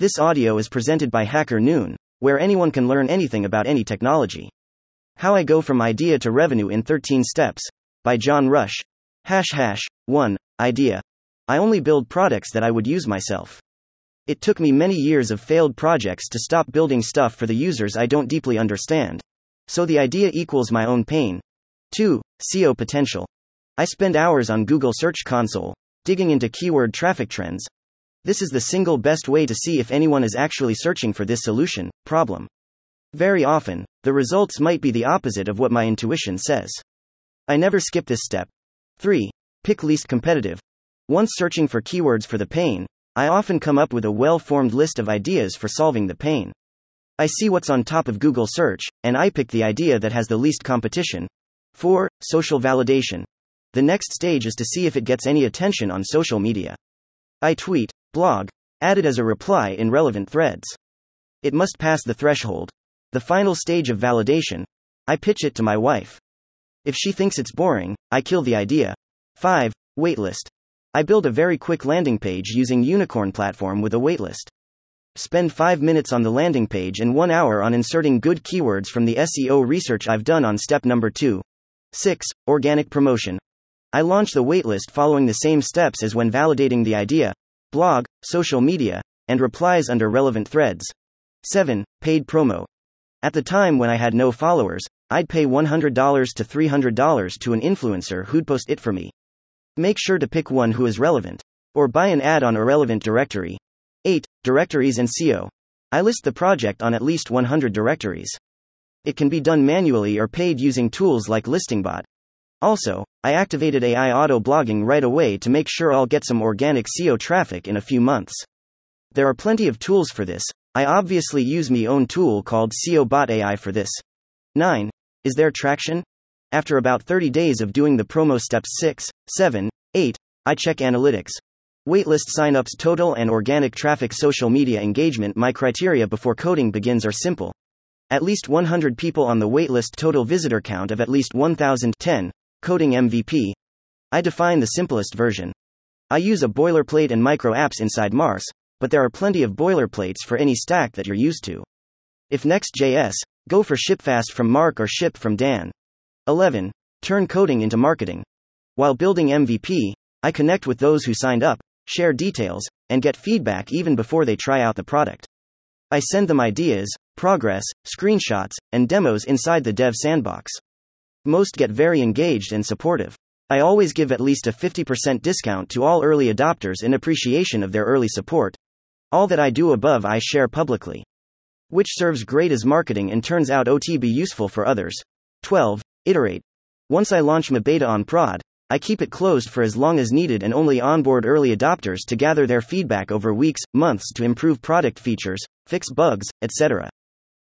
This audio is presented by Hacker Noon, where anyone can learn anything about any technology. How I Go From Idea to Revenue in 13 Steps, by John Rush. Hash hash 1. Idea. I only build products that I would use myself. It took me many years of failed projects to stop building stuff for the users I don't deeply understand. So the idea equals my own pain. 2. SEO potential. I spend hours on Google Search Console, digging into keyword traffic trends. This is the single best way to see if anyone is actually searching for this solution, problem. Very often, the results might be the opposite of what my intuition says. I never skip this step. 3. Pick least competitive. Once searching for keywords for the pain, I often come up with a well formed list of ideas for solving the pain. I see what's on top of Google search, and I pick the idea that has the least competition. 4. Social validation. The next stage is to see if it gets any attention on social media. I tweet, blog, added as a reply in relevant threads. It must pass the threshold. The final stage of validation. I pitch it to my wife. If she thinks it's boring, I kill the idea. 5. Waitlist. I build a very quick landing page using Unicorn platform with a waitlist. Spend 5 minutes on the landing page and 1 hour on inserting good keywords from the SEO research I've done on step number 2. 6. Organic promotion. I launch the waitlist following the same steps as when validating the idea blog, social media, and replies under relevant threads. 7. Paid promo. At the time when I had no followers, I'd pay $100 to $300 to an influencer who'd post it for me. Make sure to pick one who is relevant. Or buy an ad on a relevant directory. 8. Directories and SEO. I list the project on at least 100 directories. It can be done manually or paid using tools like ListingBot. Also, I activated AI auto blogging right away to make sure I'll get some organic SEO traffic in a few months. There are plenty of tools for this. I obviously use my own tool called SEO Bot AI for this. 9. Is there traction? After about 30 days of doing the promo steps 6, 7, 8, I check analytics. Waitlist signups total and organic traffic social media engagement. My criteria before coding begins are simple. At least 100 people on the waitlist total visitor count of at least 1010. Coding MVP. I define the simplest version. I use a boilerplate and micro apps inside Mars, but there are plenty of boilerplates for any stack that you're used to. If Next.js, go for Shipfast from Marc or Ship from Dan. 11. Turn coding into marketing. While building MVP, I connect with those who signed up, share details, and get feedback even before they try out the product. I send them ideas, progress, screenshots, and demos inside the dev sandbox. Most get very engaged and supportive. I always give at least a 50% discount to all early adopters in appreciation of their early support. All that I do above I share publicly. Which serves great as marketing and turns out OT be useful for others. 12. Iterate. Once I launch my beta on prod, I keep it closed for as long as needed and only onboard early adopters to gather their feedback over weeks, months to improve product features, fix bugs, etc.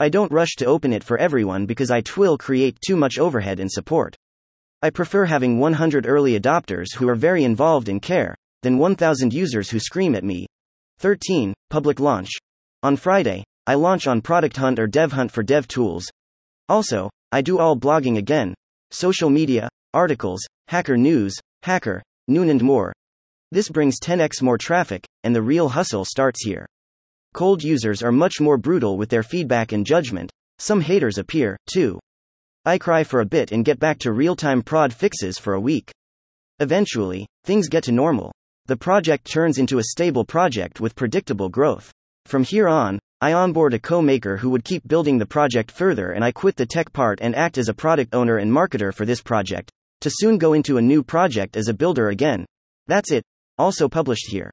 I don't rush to open it for everyone because I twill create too much overhead and support. I prefer having 100 early adopters who are very involved in care, than 1000 users who scream at me. 13. Public launch. On Friday, I launch on Product Hunt or Dev Hunt for dev tools. Also, I do all blogging again social media, articles, hacker news, hacker, noon, and more. This brings 10x more traffic, and the real hustle starts here. Cold users are much more brutal with their feedback and judgment. Some haters appear, too. I cry for a bit and get back to real time prod fixes for a week. Eventually, things get to normal. The project turns into a stable project with predictable growth. From here on, I onboard a co maker who would keep building the project further, and I quit the tech part and act as a product owner and marketer for this project, to soon go into a new project as a builder again. That's it. Also published here.